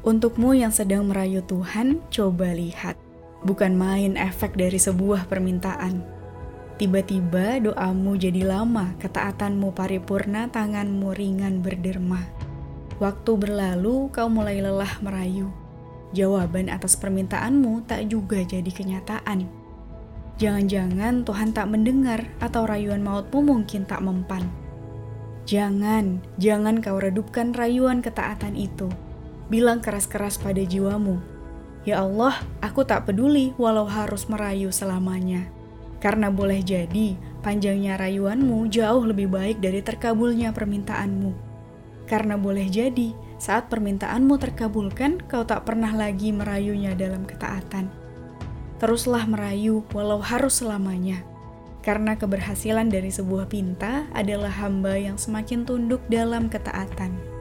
Untukmu yang sedang merayu Tuhan, coba lihat. Bukan main efek dari sebuah permintaan. Tiba-tiba doamu jadi lama, ketaatanmu paripurna, tanganmu ringan berderma. Waktu berlalu, kau mulai lelah merayu. Jawaban atas permintaanmu tak juga jadi kenyataan. Jangan-jangan Tuhan tak mendengar atau rayuan mautmu mungkin tak mempan. Jangan, jangan kau redupkan rayuan ketaatan itu bilang keras-keras pada jiwamu, Ya Allah, aku tak peduli walau harus merayu selamanya. Karena boleh jadi, panjangnya rayuanmu jauh lebih baik dari terkabulnya permintaanmu. Karena boleh jadi, saat permintaanmu terkabulkan, kau tak pernah lagi merayunya dalam ketaatan. Teruslah merayu walau harus selamanya. Karena keberhasilan dari sebuah pinta adalah hamba yang semakin tunduk dalam ketaatan.